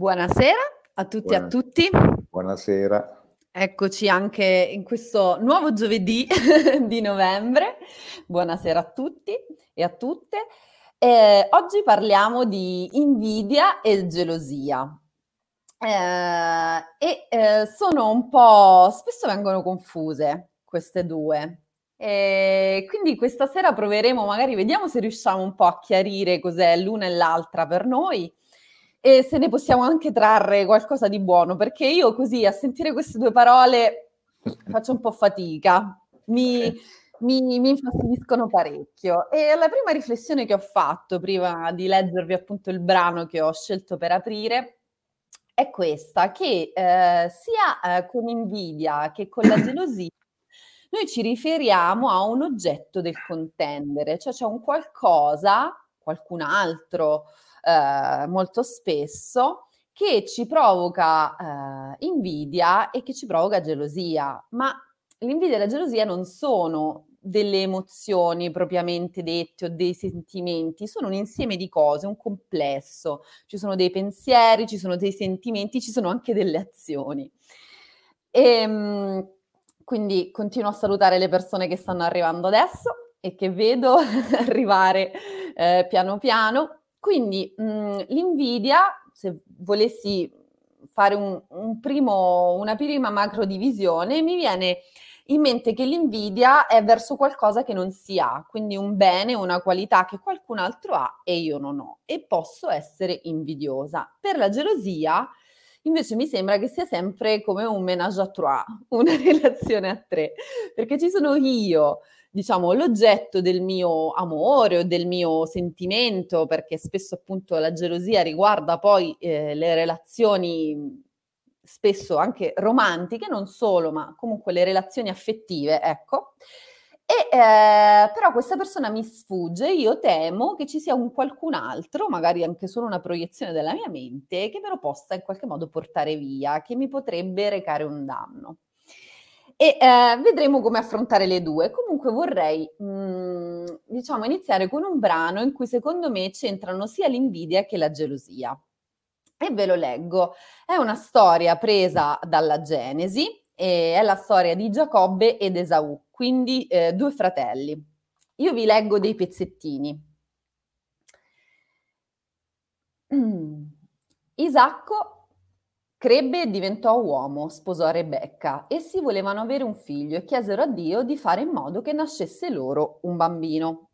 Buonasera a tutti e a tutti. Buonasera. Eccoci anche in questo nuovo giovedì di novembre. Buonasera a tutti e a tutte. Eh, oggi parliamo di invidia e gelosia. Eh, e eh, sono un po', spesso vengono confuse queste due. Quindi questa sera proveremo, magari vediamo se riusciamo un po' a chiarire cos'è l'una e l'altra per noi e se ne possiamo anche trarre qualcosa di buono, perché io così a sentire queste due parole faccio un po' fatica, mi, mi, mi infastidiscono parecchio. E la prima riflessione che ho fatto prima di leggervi appunto il brano che ho scelto per aprire è questa, che eh, sia eh, con invidia che con la gelosia noi ci riferiamo a un oggetto del contendere, cioè c'è un qualcosa, qualcun altro, eh, molto spesso che ci provoca eh, invidia e che ci provoca gelosia, ma l'invidia e la gelosia non sono delle emozioni propriamente dette o dei sentimenti, sono un insieme di cose, un complesso. Ci sono dei pensieri, ci sono dei sentimenti, ci sono anche delle azioni. E, ehm, quindi continuo a salutare le persone che stanno arrivando adesso e che vedo arrivare eh, piano piano. Quindi mh, mhmm, l'invidia, se volessi fare un, un primo, una prima macro divisione, mi viene in mente che l'invidia è verso qualcosa che non si ha, quindi un bene, una qualità che qualcun altro ha e io non ho e posso essere invidiosa. Per la gelosia invece mi sembra che sia sempre come un ménage à trois, una relazione a tre, perché ci sono io diciamo, l'oggetto del mio amore o del mio sentimento, perché spesso appunto la gelosia riguarda poi eh, le relazioni spesso anche romantiche, non solo, ma comunque le relazioni affettive, ecco. E, eh, però questa persona mi sfugge, io temo che ci sia un qualcun altro, magari anche solo una proiezione della mia mente, che me lo possa in qualche modo portare via, che mi potrebbe recare un danno e eh, vedremo come affrontare le due. Comunque vorrei, mh, mm, diciamo, iniziare con un brano in cui secondo me c'entrano sia l'invidia che la gelosia. E ve lo leggo. È una storia presa dalla Genesi, e è la storia di Giacobbe ed Esaù, quindi eh, due fratelli. Io vi leggo dei pezzettini. Mm. Isacco Crebbe e diventò uomo, sposò Rebecca. Essi volevano avere un figlio e chiesero a Dio di fare in modo che nascesse loro un bambino.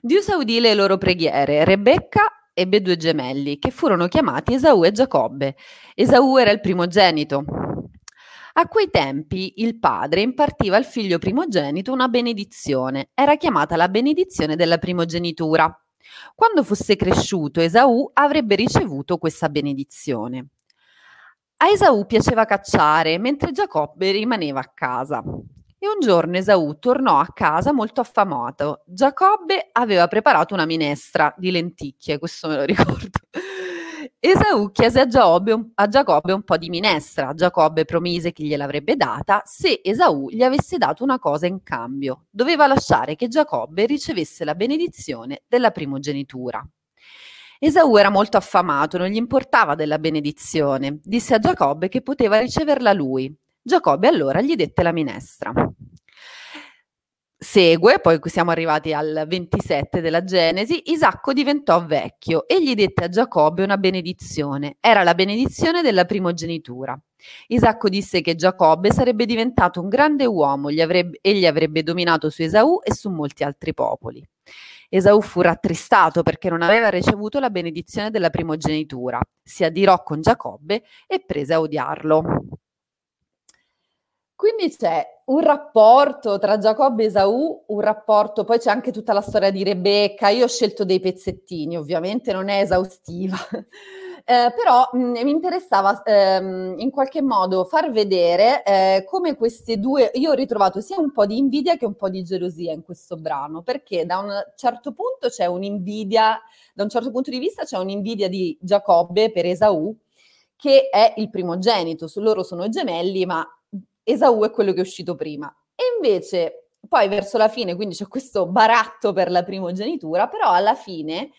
Dio udì le loro preghiere. Rebecca ebbe due gemelli che furono chiamati Esaù e Giacobbe. Esaù era il primogenito. A quei tempi il padre impartiva al figlio primogenito una benedizione. Era chiamata la benedizione della primogenitura. Quando fosse cresciuto, Esaù avrebbe ricevuto questa benedizione. A Esaù piaceva cacciare, mentre Giacobbe rimaneva a casa. E un giorno Esaù tornò a casa molto affamato. Giacobbe aveva preparato una minestra di lenticchie, questo me lo ricordo. Esaù chiese a Giacobbe, a Giacobbe un po' di minestra. Giacobbe promise che gliel'avrebbe data se Esaù gli avesse dato una cosa in cambio. Doveva lasciare che Giacobbe ricevesse la benedizione della primogenitura. Esaù era molto affamato, non gli importava della benedizione. Disse a Giacobbe che poteva riceverla lui. Giacobbe allora gli dette la minestra. Segue, poi siamo arrivati al 27 della Genesi, Isacco diventò vecchio e gli dette a Giacobbe una benedizione. Era la benedizione della primogenitura. Isacco disse che Giacobbe sarebbe diventato un grande uomo gli avrebbe, e avrebbe dominato su Esaù e su molti altri popoli. Esaù fu rattristato perché non aveva ricevuto la benedizione della primogenitura, si adirò con Giacobbe e prese a odiarlo. Quindi c'è un rapporto tra Giacobbe e Esaù, un rapporto, poi c'è anche tutta la storia di Rebecca, io ho scelto dei pezzettini, ovviamente non è esaustiva, eh, però mh, mi interessava ehm, in qualche modo far vedere eh, come queste due, io ho ritrovato sia un po' di invidia che un po' di gelosia in questo brano, perché da un certo punto c'è un'invidia, da un certo punto di vista c'è un'invidia di Giacobbe per Esaù, che è il primogenito, loro sono gemelli, ma Esaù è quello che è uscito prima. E invece poi verso la fine, quindi c'è questo baratto per la primogenitura, però alla fine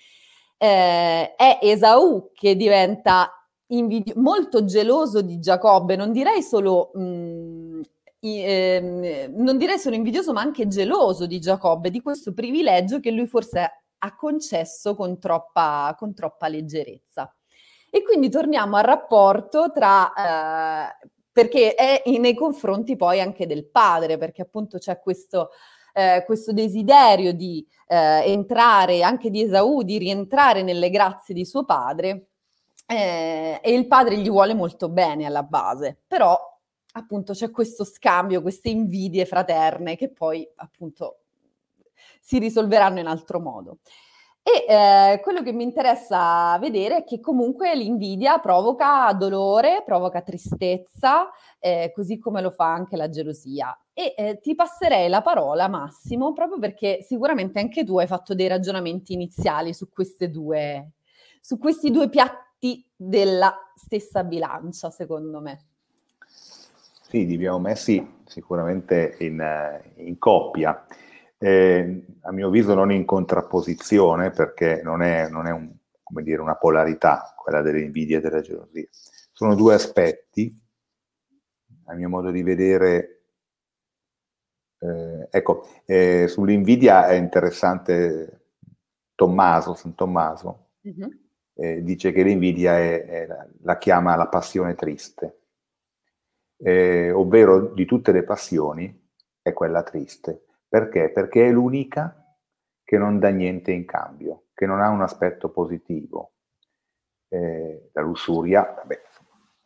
eh, è Esaù che diventa invidio- molto geloso di Giacobbe, non direi solo... Mh, mm, eh, non direi solo invidioso, ma anche geloso di Giacobbe, di questo privilegio che lui forse ha concesso con troppa, con troppa leggerezza. E quindi torniamo al rapporto tra, eh, perché è nei confronti poi anche del padre, perché appunto c'è questo, eh, questo desiderio di eh, entrare, anche di Esaù, di rientrare nelle grazie di suo padre, eh, e il padre gli vuole molto bene alla base, però appunto c'è questo scambio, queste invidie fraterne che poi appunto si risolveranno in altro modo. E eh, quello che mi interessa vedere è che comunque l'invidia provoca dolore, provoca tristezza, eh, così come lo fa anche la gelosia. E eh, ti passerei la parola, Massimo, proprio perché sicuramente anche tu hai fatto dei ragionamenti iniziali su, due, su questi due piatti della stessa bilancia, secondo me. Sì, li abbiamo messi sicuramente in, in coppia eh, a mio avviso non in contrapposizione perché non è, non è un, dire, una polarità, quella dell'invidia e della gelosia. Sono due aspetti, a mio modo di vedere, eh, ecco, eh, sull'invidia è interessante Tommaso, San Tommaso, mm-hmm. eh, dice che l'invidia è, è, la chiama la passione triste, eh, ovvero di tutte le passioni è quella triste. Perché? Perché è l'unica che non dà niente in cambio, che non ha un aspetto positivo. Eh, la lussuria, vabbè,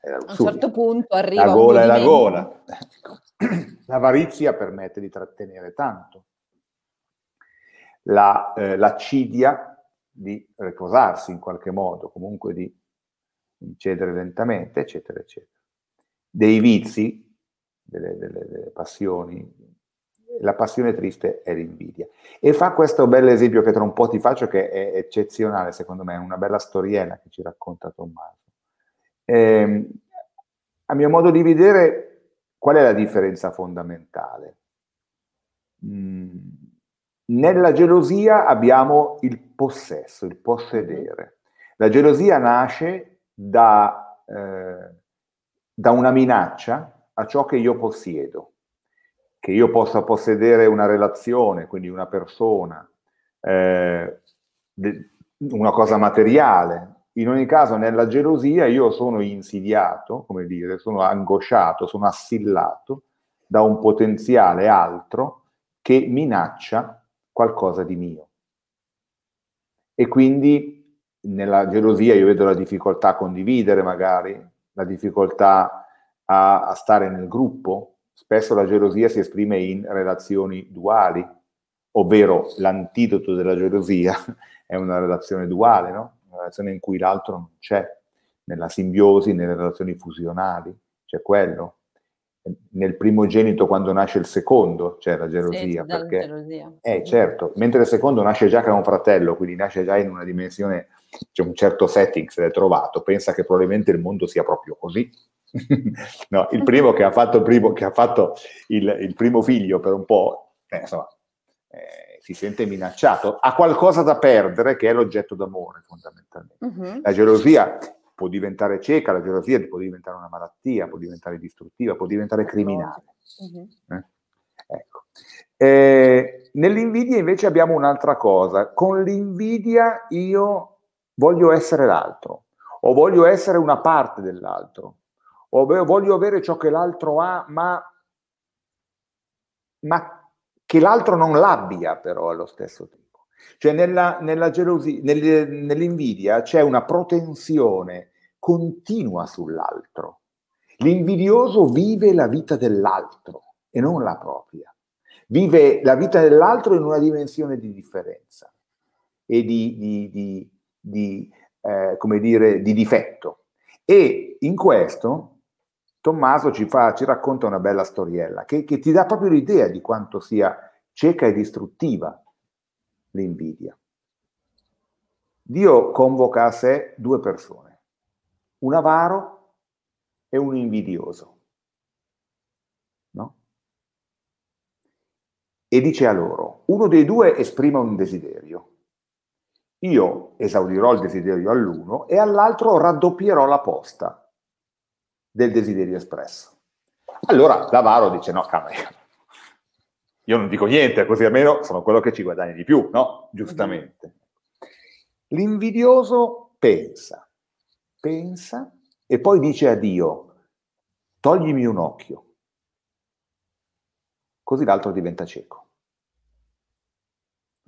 A un certo punto arriva la gola è la gola. L'avarizia permette di trattenere tanto. La, eh, l'accidia di riposarsi in qualche modo, comunque di incedere lentamente, eccetera, eccetera. Dei vizi, delle, delle, delle passioni, la passione triste è l'invidia. E fa questo bel esempio che tra un po' ti faccio, che è eccezionale secondo me, è una bella storiella che ci racconta Tommaso. Eh, a mio modo di vedere, qual è la differenza fondamentale? Mm, nella gelosia abbiamo il possesso, il possedere. La gelosia nasce da, eh, da una minaccia a ciò che io possiedo che io possa possedere una relazione, quindi una persona, eh, una cosa materiale. In ogni caso, nella gelosia io sono insidiato, come dire, sono angosciato, sono assillato da un potenziale altro che minaccia qualcosa di mio. E quindi nella gelosia io vedo la difficoltà a condividere magari, la difficoltà a, a stare nel gruppo, Spesso la gelosia si esprime in relazioni duali, ovvero l'antidoto della gelosia è una relazione duale, no? Una relazione in cui l'altro non c'è, nella simbiosi, nelle relazioni fusionali, c'è quello. Nel primogenito, quando nasce il secondo, c'è la gelosia. Sì, perché, gelosia. Eh, certo, mentre il secondo nasce già che è un fratello, quindi nasce già in una dimensione, c'è un certo setting, se l'è trovato, pensa che probabilmente il mondo sia proprio così, no, il primo che ha fatto, il primo, ha fatto il, il, primo figlio per un po', eh, insomma, eh, si sente minacciato, ha qualcosa da perdere che è l'oggetto d'amore fondamentalmente. Uh-huh. La gelosia può diventare cieca, la gelosia può diventare una malattia, può diventare distruttiva, può diventare criminale. Uh-huh. Eh? Ecco. Eh, nell'invidia invece abbiamo un'altra cosa. Con l'invidia io voglio essere l'altro o voglio essere una parte dell'altro o voglio avere ciò che l'altro ha, ma, ma che l'altro non l'abbia però allo stesso tempo. Cioè nella, nella gelosia, nel, nell'invidia c'è una protensione continua sull'altro. L'invidioso vive la vita dell'altro e non la propria. Vive la vita dell'altro in una dimensione di differenza e di, di, di, di eh, come dire, di difetto. E in questo Tommaso ci, fa, ci racconta una bella storiella che, che ti dà proprio l'idea di quanto sia cieca e distruttiva l'invidia. Dio convoca a sé due persone, un avaro e un invidioso. No? E dice a loro, uno dei due esprime un desiderio, io esaudirò il desiderio all'uno e all'altro raddoppierò la posta del desiderio espresso. Allora l'avaro dice no, cavolo, io non dico niente, così almeno sono quello che ci guadagni di più, no? Giustamente. L'invidioso pensa, pensa e poi dice a Dio, toglimi un occhio, così l'altro diventa cieco.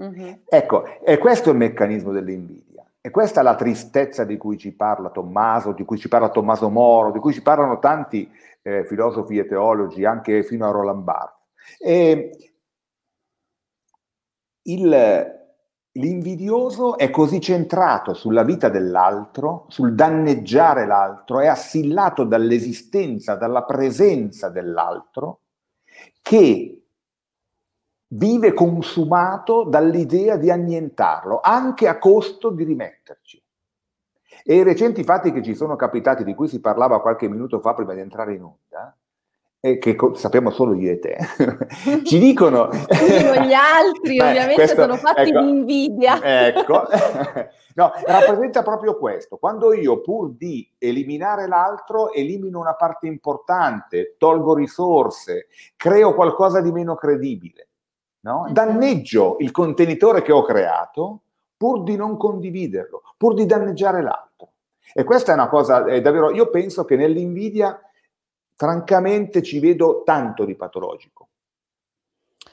Mm-hmm. Ecco, e questo è il meccanismo dell'invidia. E questa è la tristezza di cui ci parla Tommaso, di cui ci parla Tommaso Moro, di cui ci parlano tanti eh, filosofi e teologi, anche fino a Roland Barthes. E il, l'invidioso è così centrato sulla vita dell'altro, sul danneggiare l'altro, è assillato dall'esistenza, dalla presenza dell'altro, che vive consumato dall'idea di annientarlo, anche a costo di rimetterci. E i recenti fatti che ci sono capitati, di cui si parlava qualche minuto fa prima di entrare in onda, e che co- sappiamo solo io e te, ci dicono... gli altri Beh, ovviamente questo, sono fatti ecco, di invidia. Ecco, no, rappresenta proprio questo. Quando io pur di eliminare l'altro, elimino una parte importante, tolgo risorse, creo qualcosa di meno credibile no? danneggio il contenitore che ho creato pur di non condividerlo, pur di danneggiare l'altro. E questa è una cosa, è davvero, io penso che nell'invidia, francamente, ci vedo tanto di patologico.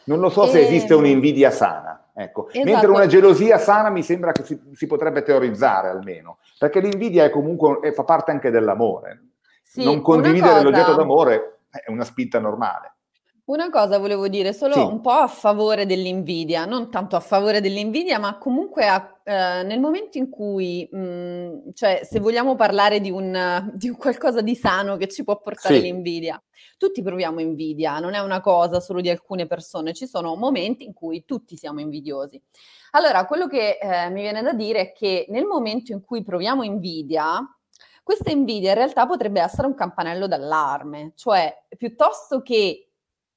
Non lo so se esiste ehm, un'invidia sana, ecco. Esatto. Mentre una gelosia sana mi sembra che si, si, potrebbe teorizzare almeno, perché l'invidia è comunque, è, fa parte anche dell'amore. Sì, non condividere cosa... l'oggetto d'amore è una spinta normale. Una cosa volevo dire, solo Sì. un po' a favore dell'invidia, non tanto a favore dell'invidia, ma comunque a ehm, nel momento in cui, mhmm, cioè se vogliamo parlare di un di un qualcosa di sano che ci può portare Sì. l'invidia, tutti proviamo invidia, non è una cosa solo di alcune persone, ci sono momenti in cui tutti siamo invidiosi. Allora, quello che, ehm, mi viene da dire è che nel momento in cui proviamo invidia, questa invidia in realtà potrebbe essere un campanello d'allarme, cioè piuttosto che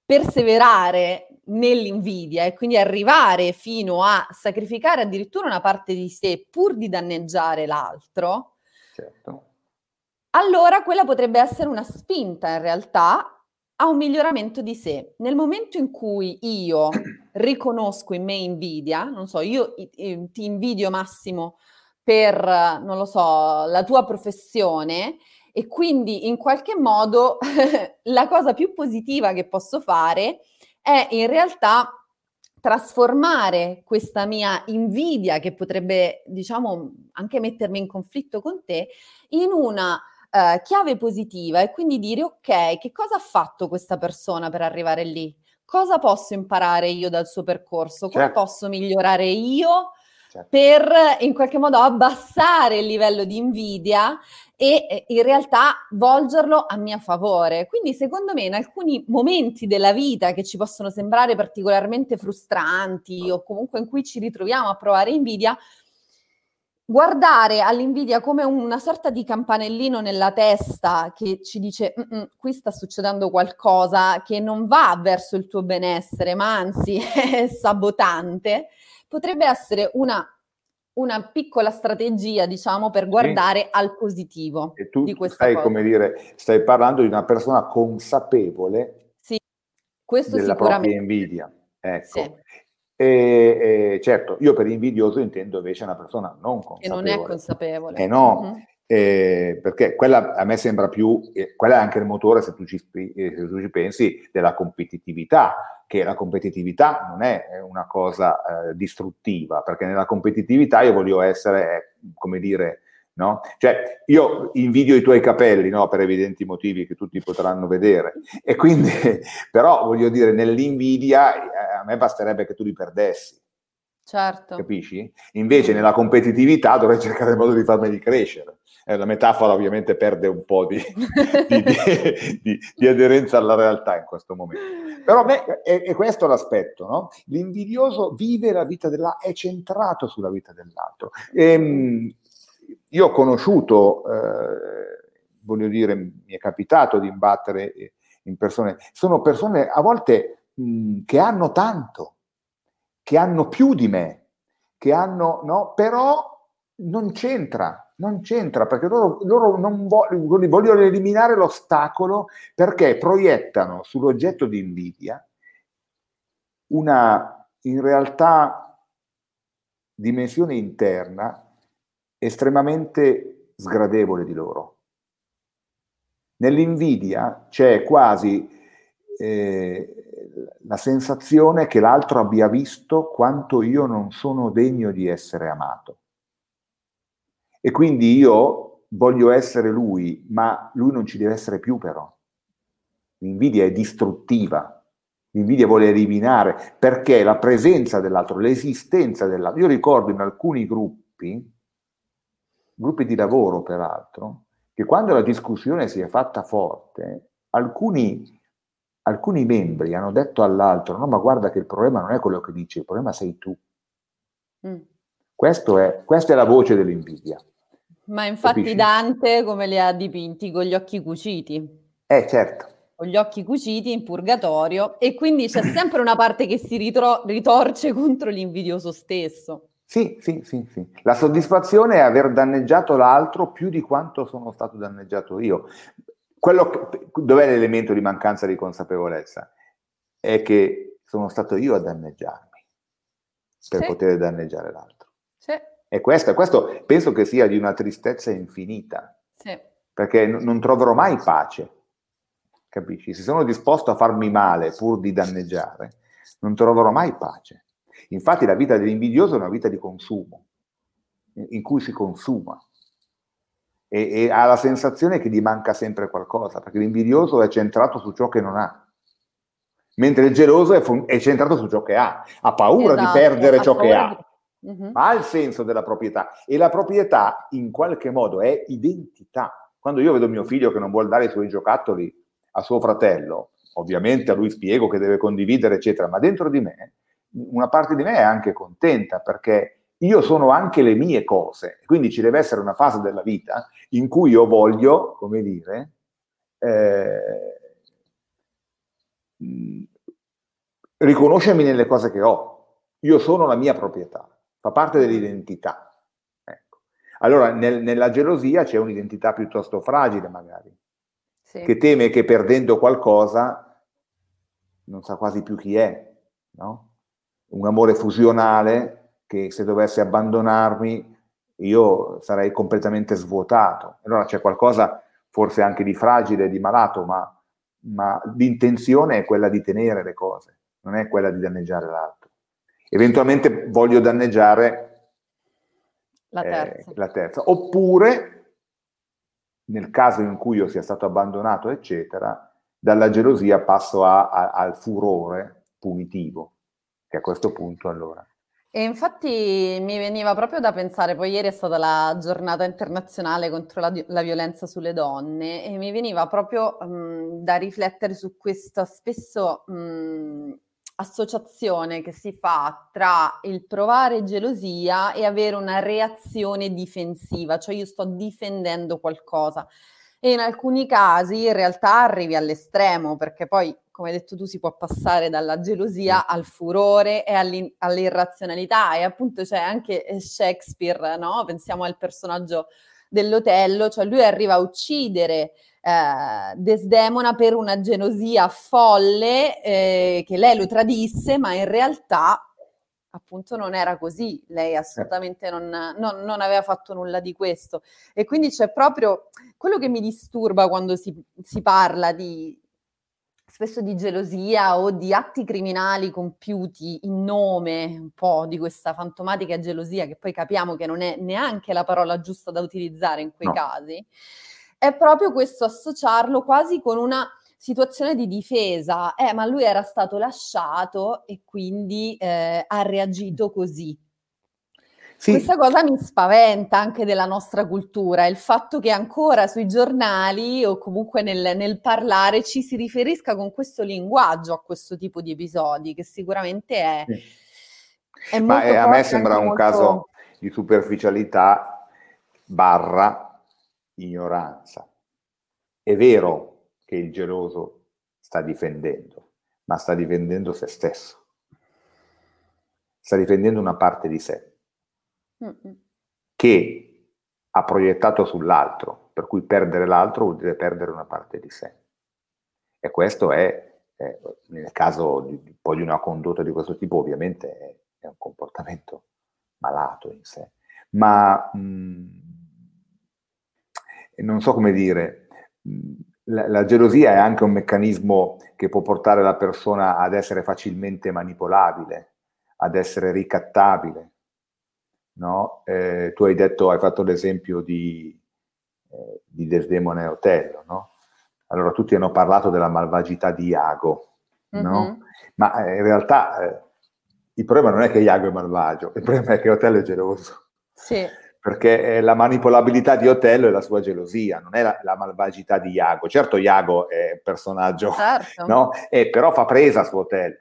perseverare nell'invidia e quindi arrivare fino a sacrificare addirittura una parte di sé pur di danneggiare l'altro, certo. allora quella potrebbe essere una spinta in realtà a un miglioramento di sé. Nel momento in cui io riconosco in me invidia, non so, io ti invidio Massimo per, non lo so, la tua professione e quindi in qualche modo la cosa più positiva che posso fare è in realtà trasformare questa mia invidia che potrebbe, diciamo, anche mettermi in conflitto con te, in una uh, chiave positiva e quindi dire ok, che cosa ha fatto questa persona per arrivare lì? Cosa posso imparare io dal suo percorso? Come certo. posso migliorare io certo. per in qualche modo abbassare il livello di invidia e in realtà volgerlo a mio favore. Quindi secondo me in alcuni momenti della vita che ci possono sembrare particolarmente frustranti o comunque in cui ci ritroviamo a provare invidia, guardare all'invidia come una sorta di campanellino nella testa che ci dice qui sta succedendo qualcosa che non va verso il tuo benessere, ma anzi è sabotante potrebbe essere una, una piccola strategia, diciamo, per guardare sì. al positivo e tu di questa stai, cosa. come dire, stai parlando di una persona consapevole sì, questo della propria invidia. Ecco. Sì. E, e, certo, io per invidioso intendo invece una persona non consapevole. Che non è consapevole. Eh no, mm-hmm. Eh, perché quella a me sembra più, eh, quella è anche il motore, se tu, ci, eh, se tu ci pensi, della competitività che la competitività non è una cosa eh, distruttiva, perché nella competitività io voglio essere, come dire, no? Cioè, io invidio i tuoi capelli, no? Per evidenti motivi che tutti potranno vedere. E quindi, però, voglio dire, nell'invidia eh, a me basterebbe che tu li perdessi. Certo. Capisci? Invece nella competitività dovrei cercare il modo di farmeli crescere. Eh, la metafora ovviamente perde un po' di, di, di, di, aderenza alla realtà in questo momento. Però beh, è, è, questo l'aspetto, no? L'invidioso vive la vita dell'altro, è centrato sulla vita dell'altro. E, ehm, io ho conosciuto, eh, voglio dire, mi è capitato di imbattere in persone, sono persone a volte mh, che hanno tanto, che hanno più di me, che hanno, no? Però non c'entra, non c'entra perché loro, loro non vogliono, vogliono eliminare l'ostacolo perché proiettano sull'oggetto di invidia una in realtà dimensione interna estremamente sgradevole di loro. Nell'invidia c'è quasi eh, la sensazione che l'altro abbia visto quanto io non sono degno di essere amato. E quindi io voglio essere lui, ma lui non ci deve essere più però. L'invidia è distruttiva, l'invidia vuole eliminare, perché la presenza dell'altro, l'esistenza dell'altro. Io ricordo in alcuni gruppi, gruppi di lavoro peraltro, che quando la discussione si è fatta forte, alcuni, alcuni membri hanno detto all'altro, no ma guarda che il problema non è quello che dici, il problema sei tu. Mm. È, questa è la voce dell'invidia. Ma infatti Capisci? Dante come li ha dipinti? Con gli occhi cuciti. Eh, certo. Con gli occhi cuciti in purgatorio e quindi c'è sempre una parte che si ritro- ritorce contro l'invidioso stesso. Sì, sì, sì, sì. La soddisfazione è aver danneggiato l'altro più di quanto sono stato danneggiato io. Quello dov'è l'elemento di mancanza di consapevolezza? È che sono stato io a danneggiarmi per sì. poter danneggiare l'altro. Sì. E questo, questo penso che sia di una tristezza infinita, sì. perché n- non troverò mai pace, capisci? Se sono disposto a farmi male pur di danneggiare, non troverò mai pace. Infatti la vita dell'invidioso è una vita di consumo, in cui si consuma e, e ha la sensazione che gli manca sempre qualcosa, perché l'invidioso è centrato su ciò che non ha, mentre il geloso è, fun- è centrato su ciò che ha, ha paura esatto, di perdere ciò che ha. Di uh-huh. ma ha il senso della proprietà e la proprietà in qualche modo è identità. Quando io vedo mio figlio che non vuole dare i suoi giocattoli a suo fratello, ovviamente a lui spiego che deve condividere, eccetera, ma dentro di me, una parte di me è anche contenta perché io sono anche le mie cose, quindi ci deve essere una fase della vita in cui io voglio, come dire, eh, riconoscermi nelle cose che ho. Io sono la mia proprietà fa parte dell'identità. Ecco. Allora, nel, nella gelosia c'è un'identità piuttosto fragile, magari, sì. che teme che perdendo qualcosa non sa quasi più chi è, no? Un amore fusionale che se dovesse abbandonarmi io sarei completamente svuotato. Allora c'è qualcosa forse anche di fragile, di malato, ma, ma l'intenzione è quella di tenere le cose, non è quella di danneggiare l'altro eventualmente voglio danneggiare la terza. Eh, la terza. Oppure, nel caso in cui io sia stato abbandonato, eccetera, dalla gelosia passo a, a, al furore punitivo, che a questo punto allora... E infatti mi veniva proprio da pensare, poi ieri è stata la giornata internazionale contro la, la violenza sulle donne e mi veniva proprio um, da riflettere su questo spesso um, associazione che si fa tra il provare gelosia e avere una reazione difensiva, cioè io sto difendendo qualcosa. E in alcuni casi in realtà arrivi all'estremo, perché poi, come hai detto tu, si può passare dalla gelosia al furore e all'irrazionalità. E appunto c'è anche Shakespeare, no? Pensiamo al personaggio dell'Otello, cioè lui arriva a uccidere eh, Desdemona per una gelosia folle eh, che lei lo tradisse, ma in realtà appunto non era così, lei assolutamente non, non, non, aveva fatto nulla di questo. E quindi c'è proprio quello che mi disturba quando si, si parla di spesso di gelosia o di atti criminali compiuti in nome un po' di questa fantomatica gelosia, che poi capiamo che non è neanche la parola giusta da utilizzare in quei no. casi è proprio questo associarlo quasi con una situazione di difesa. Eh, ma lui era stato lasciato e quindi eh, ha reagito così. Sì. Questa cosa mi spaventa anche della nostra cultura, il fatto che ancora sui giornali o comunque nel, nel, parlare ci si riferisca con questo linguaggio a questo tipo di episodi, che sicuramente è... Sì. è Ma eh, a me sembra un molto... caso di superficialità barra ignoranza. È vero che il geloso sta difendendo, ma sta difendendo se stesso. Sta difendendo una parte di sé. Mm-mm. che ha proiettato sull'altro, per cui perdere l'altro vuol dire perdere una parte di sé. E questo è, è nel caso di, poi di una condotta di questo tipo, ovviamente è, è un comportamento malato in sé. Ma mh, mm, non so come dire, mh, la, la, gelosia è anche un meccanismo che può portare la persona ad essere facilmente manipolabile, ad essere ricattabile. No? Eh, tu hai detto, hai fatto l'esempio di, eh, di Desdemona e Otello, no? Allora tutti hanno parlato della malvagità di Iago, no? Mm-hmm. Ma eh, in realtà eh, il problema non è che Iago è malvagio, il problema è che Otello è geloso. Sì perché la manipolabilità di Otello è la sua gelosia, non è la, la malvagità di Iago. Certo Iago è un personaggio, certo. no? E però fa presa su Otello.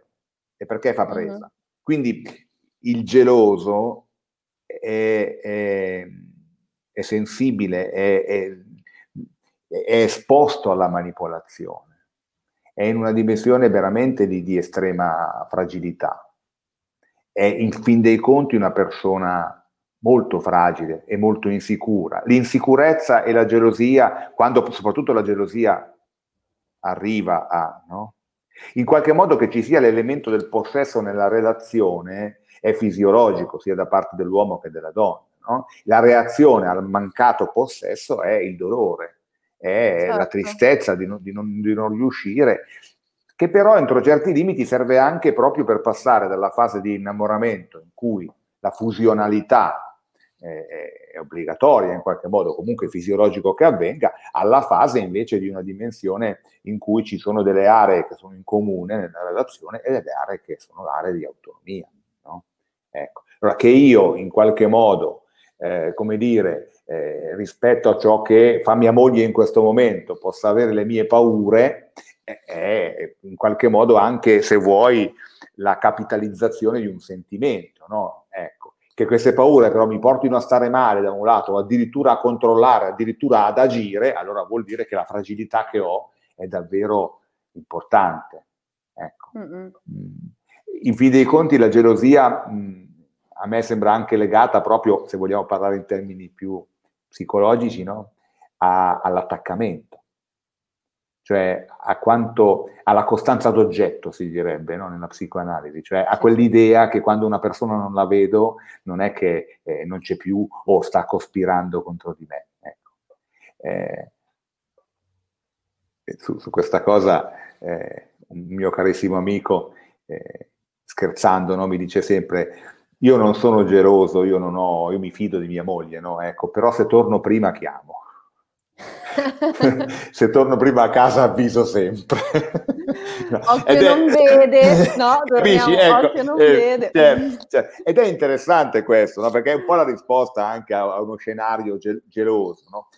E perché fa presa? Uh-huh. Quindi il geloso è, è, è sensibile, è, è, esposto alla manipolazione, è in una dimensione veramente di, di estrema fragilità. È in fin dei conti una persona molto fragile e molto insicura. L'insicurezza e la gelosia, quando soprattutto la gelosia arriva a, no? In qualche modo che ci sia l'elemento del possesso nella relazione è fisiologico, sia da parte dell'uomo che della donna. No? La reazione al mancato possesso è il dolore, è certo. la tristezza di non, di, non, di non riuscire, che però entro certi limiti serve anche proprio per passare dalla fase di innamoramento in cui la fusionalità è obbligatoria in qualche modo, comunque fisiologico che avvenga, alla fase invece di una dimensione in cui ci sono delle aree che sono in comune nella relazione e delle aree che sono aree di autonomia. No? Ecco. Allora, che io in qualche modo, eh, come dire, eh, rispetto a ciò che fa mia moglie in questo momento, possa avere le mie paure, è eh, in qualche modo anche, se vuoi, la capitalizzazione di un sentimento. No? Ecco che queste paure però mi portino a stare male da un lato, addirittura a controllare, addirittura ad agire, allora vuol dire che la fragilità che ho è davvero importante. Ecco. Mm. In fin dei conti la gelosia mh, mm, a me sembra anche legata proprio, se vogliamo parlare in termini più psicologici, no? a, all'attaccamento cioè a quanto alla costanza d'oggetto si direbbe no? nella psicoanalisi, cioè a quell'idea che quando una persona non la vedo non è che eh, non c'è più o sta cospirando contro di me. Ecco. Eh, su, su, questa cosa eh, un mio carissimo amico, eh, scherzando, no? mi dice sempre io non sono geloso, io, non ho, io mi fido di mia moglie, no? ecco, però se torno prima chiamo. Se torno prima a casa avviso sempre. no. Occhio ed non è... vede, no? Capisci? Ecco, occhio non eh, vede. Cioè, cioè, ed è interessante questo, no? perché è un po' la risposta anche a, a uno scenario gel- geloso. No?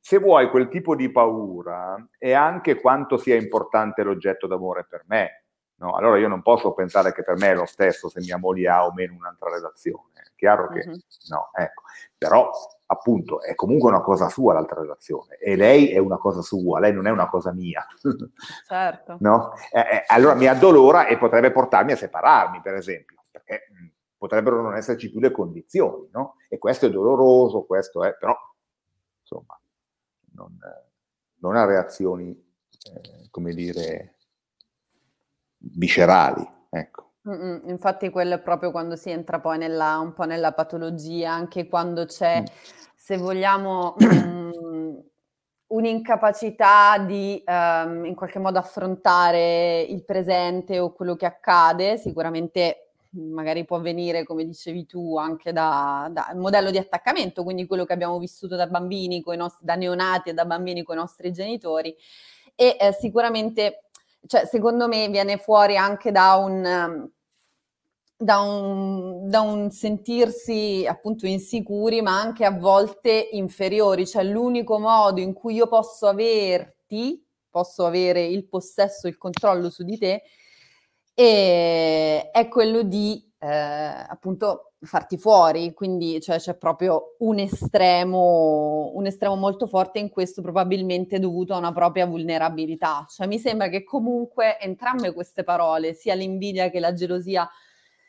Se vuoi quel tipo di paura è anche quanto sia importante l'oggetto d'amore per me. No? Allora io non posso pensare che per me è lo stesso se mia moglie ha o meno un'altra relazione. È chiaro che uh-huh. no, ecco. Però appunto è comunque una cosa sua l'altra relazione e lei è una cosa sua, lei non è una cosa mia. Certo. no? Eh, eh, allora mi addolora e potrebbe portarmi a separarmi, per esempio, perché mh, potrebbero non esserci più le condizioni, no? E questo è doloroso, questo è, però, insomma, non, non ha reazioni, eh, come dire, viscerali, ecco. Mm-mm, infatti quello è proprio quando si entra poi nella, un po' nella patologia, anche quando c'è, mm. se vogliamo, mm, un'incapacità di um, in qualche modo affrontare il presente o quello che accade, sicuramente magari può venire, come dicevi tu, anche da, da modello di attaccamento, quindi quello che abbiamo vissuto da bambini, nostri, da neonati e da bambini con i nostri genitori. E eh, sicuramente cioè, secondo me viene fuori anche da un, um, da un, da un, sentirsi appunto insicuri, ma anche a volte inferiori, cioè l'unico modo in cui io posso averti, posso avere il possesso, il controllo su di te, è quello di eh, appunto farti fuori, quindi cioè, c'è proprio un estremo, un estremo molto forte in questo probabilmente dovuto a una propria vulnerabilità. Cioè mi sembra che comunque entrambe queste parole, sia l'invidia che la gelosia,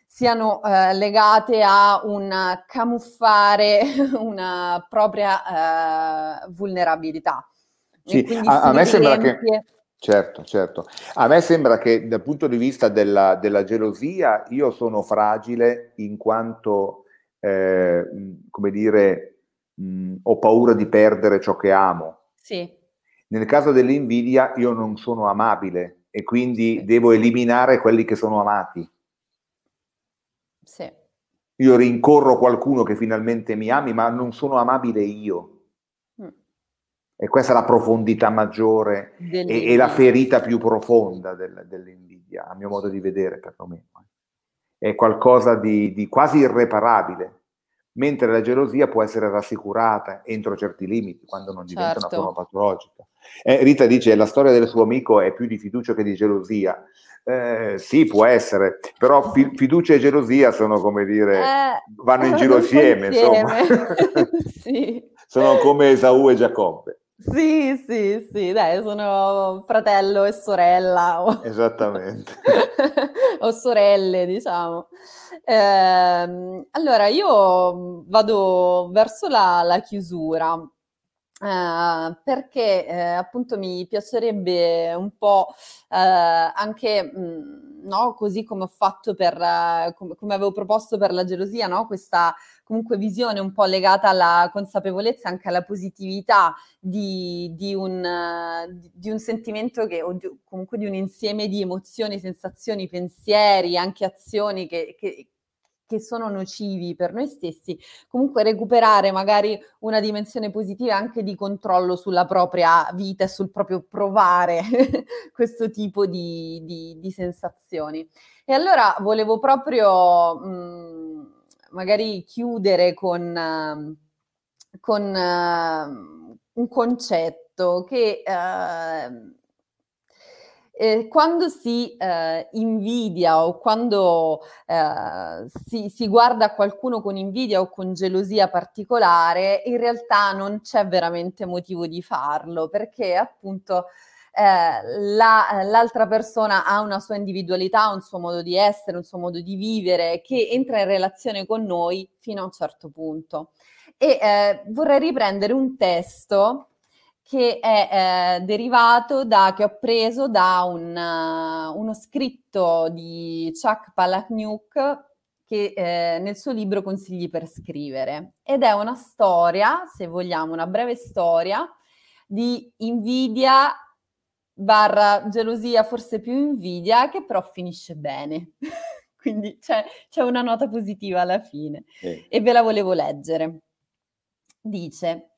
siano eh, legate a un camuffare una propria eh, vulnerabilità. Sì, a, a me sembra che... Certo, certo. A me sembra che dal punto di vista della, della gelosia io sono fragile in quanto, eh, come dire, mh, ho paura di perdere ciò che amo. Sì. Nel caso dell'invidia io non sono amabile e quindi sì. devo eliminare quelli che sono amati. Sì. Io rincorro qualcuno che finalmente mi ami, ma non sono amabile io. E questa è la profondità maggiore e, e, la ferita più profonda del, dell'invidia, a mio modo di vedere perlomeno. Eh. È qualcosa di, di quasi irreparabile, mentre la gelosia può essere rassicurata entro certi limiti, quando non diventa certo. una forma patologica. Eh, Rita dice la storia del suo amico è più di fiducia che di gelosia. Eh, sì, può essere, però fi- fiducia e gelosia sono come dire, eh, vanno in giro assieme, insomma. sì. sono come Esaù e Giacobbe. Sì, sì, sì, dai, sono fratello e sorella. O... Esattamente. o sorelle, diciamo. Eh, allora, io vado verso la, la chiusura. Uh, perché eh, appunto mi piacerebbe un po' eh, anche, mh, mm, no, così come ho fatto per, uh, com- come avevo proposto per la gelosia, no? questa comunque visione un po' legata alla consapevolezza, anche alla positività di, di, un, di un, sentimento che, o di, comunque di un insieme di emozioni, sensazioni, pensieri, anche azioni che, che che sono nocivi per noi stessi, comunque recuperare magari una dimensione positiva anche di controllo sulla propria vita e sul proprio provare questo tipo di, di, di, sensazioni. E allora volevo proprio mh, mm, magari chiudere con, con uh, un concetto che... Uh, eh, quando si eh, invidia o quando eh, si, si, guarda qualcuno con invidia o con gelosia particolare, in realtà non c'è veramente motivo di farlo perché appunto eh, la, l'altra persona ha una sua individualità, un suo modo di essere, un suo modo di vivere che entra in relazione con noi fino a un certo punto. E eh, vorrei riprendere un testo che è eh, derivato da, che ho preso da un, uh, uno scritto di Chuck Palahniuk che eh, nel suo libro Consigli per scrivere ed è una storia, se vogliamo, una breve storia di invidia barra gelosia, forse più invidia, che però finisce bene. Quindi c'è, c'è, una nota positiva alla fine sì. e ve la volevo leggere. Dice,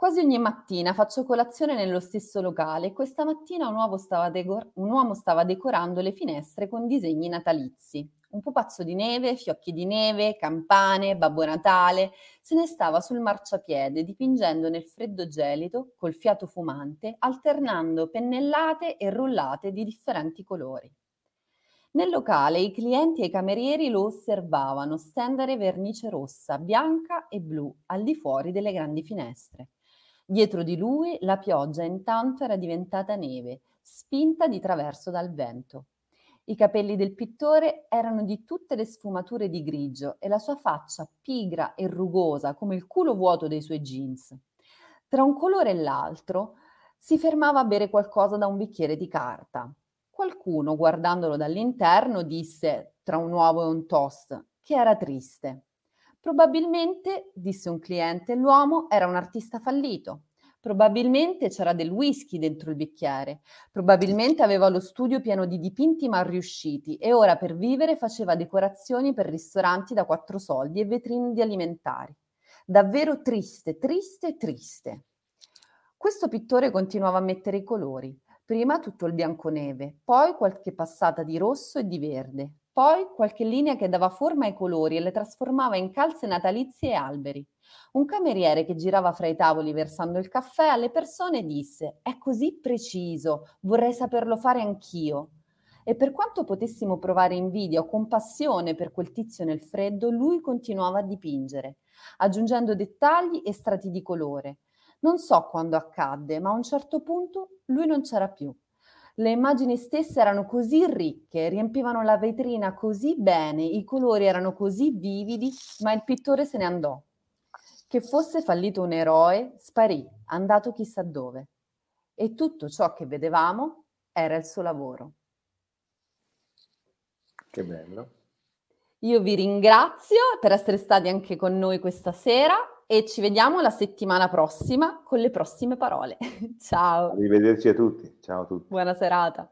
Quasi ogni mattina faccio colazione nello stesso locale e questa mattina un uomo, decor- un uomo stava decorando le finestre con disegni natalizi. Un pupazzo di neve, fiocchi di neve, campane, Babbo Natale, se ne stava sul marciapiede dipingendo nel freddo gelido, col fiato fumante, alternando pennellate e rullate di differenti colori. Nel locale i clienti e i camerieri lo osservavano stendere vernice rossa, bianca e blu al di fuori delle grandi finestre. Dietro di lui la pioggia intanto era diventata neve, spinta di traverso dal vento. I capelli del pittore erano di tutte le sfumature di grigio e la sua faccia pigra e rugosa come il culo vuoto dei suoi jeans. Tra un colore e l'altro si fermava a bere qualcosa da un bicchiere di carta. Qualcuno, guardandolo dall'interno, disse, tra un uovo e un toast, che era triste. Probabilmente, disse un cliente, l'uomo era un artista fallito. Probabilmente c'era del whisky dentro il bicchiere. Probabilmente aveva lo studio pieno di dipinti mal riusciti e ora per vivere faceva decorazioni per ristoranti da quattro soldi e vetrine di alimentari. Davvero triste, triste, triste. Questo pittore continuava a mettere i colori. Prima tutto il bianconeve, poi qualche passata di rosso e di verde, poi qualche linea che dava forma ai colori e le trasformava in calze natalizie e alberi. Un cameriere che girava fra i tavoli versando il caffè alle persone disse: È così preciso, vorrei saperlo fare anch'io. E per quanto potessimo provare invidia o compassione per quel tizio nel freddo, lui continuava a dipingere, aggiungendo dettagli e strati di colore. Non so quando accadde, ma a un certo punto lui non c'era più. Le immagini stesse erano così ricche, riempivano la vetrina così bene, i colori erano così vividi, ma il pittore se ne andò. Che fosse fallito un eroe, sparì, andato chissà dove. E tutto ciò che vedevamo era il suo lavoro. Che bello. Io vi ringrazio per essere stati anche con noi questa sera e ci vediamo la settimana prossima con le prossime parole. Ciao. Arrivederci a tutti. Ciao a tutti. Buona serata.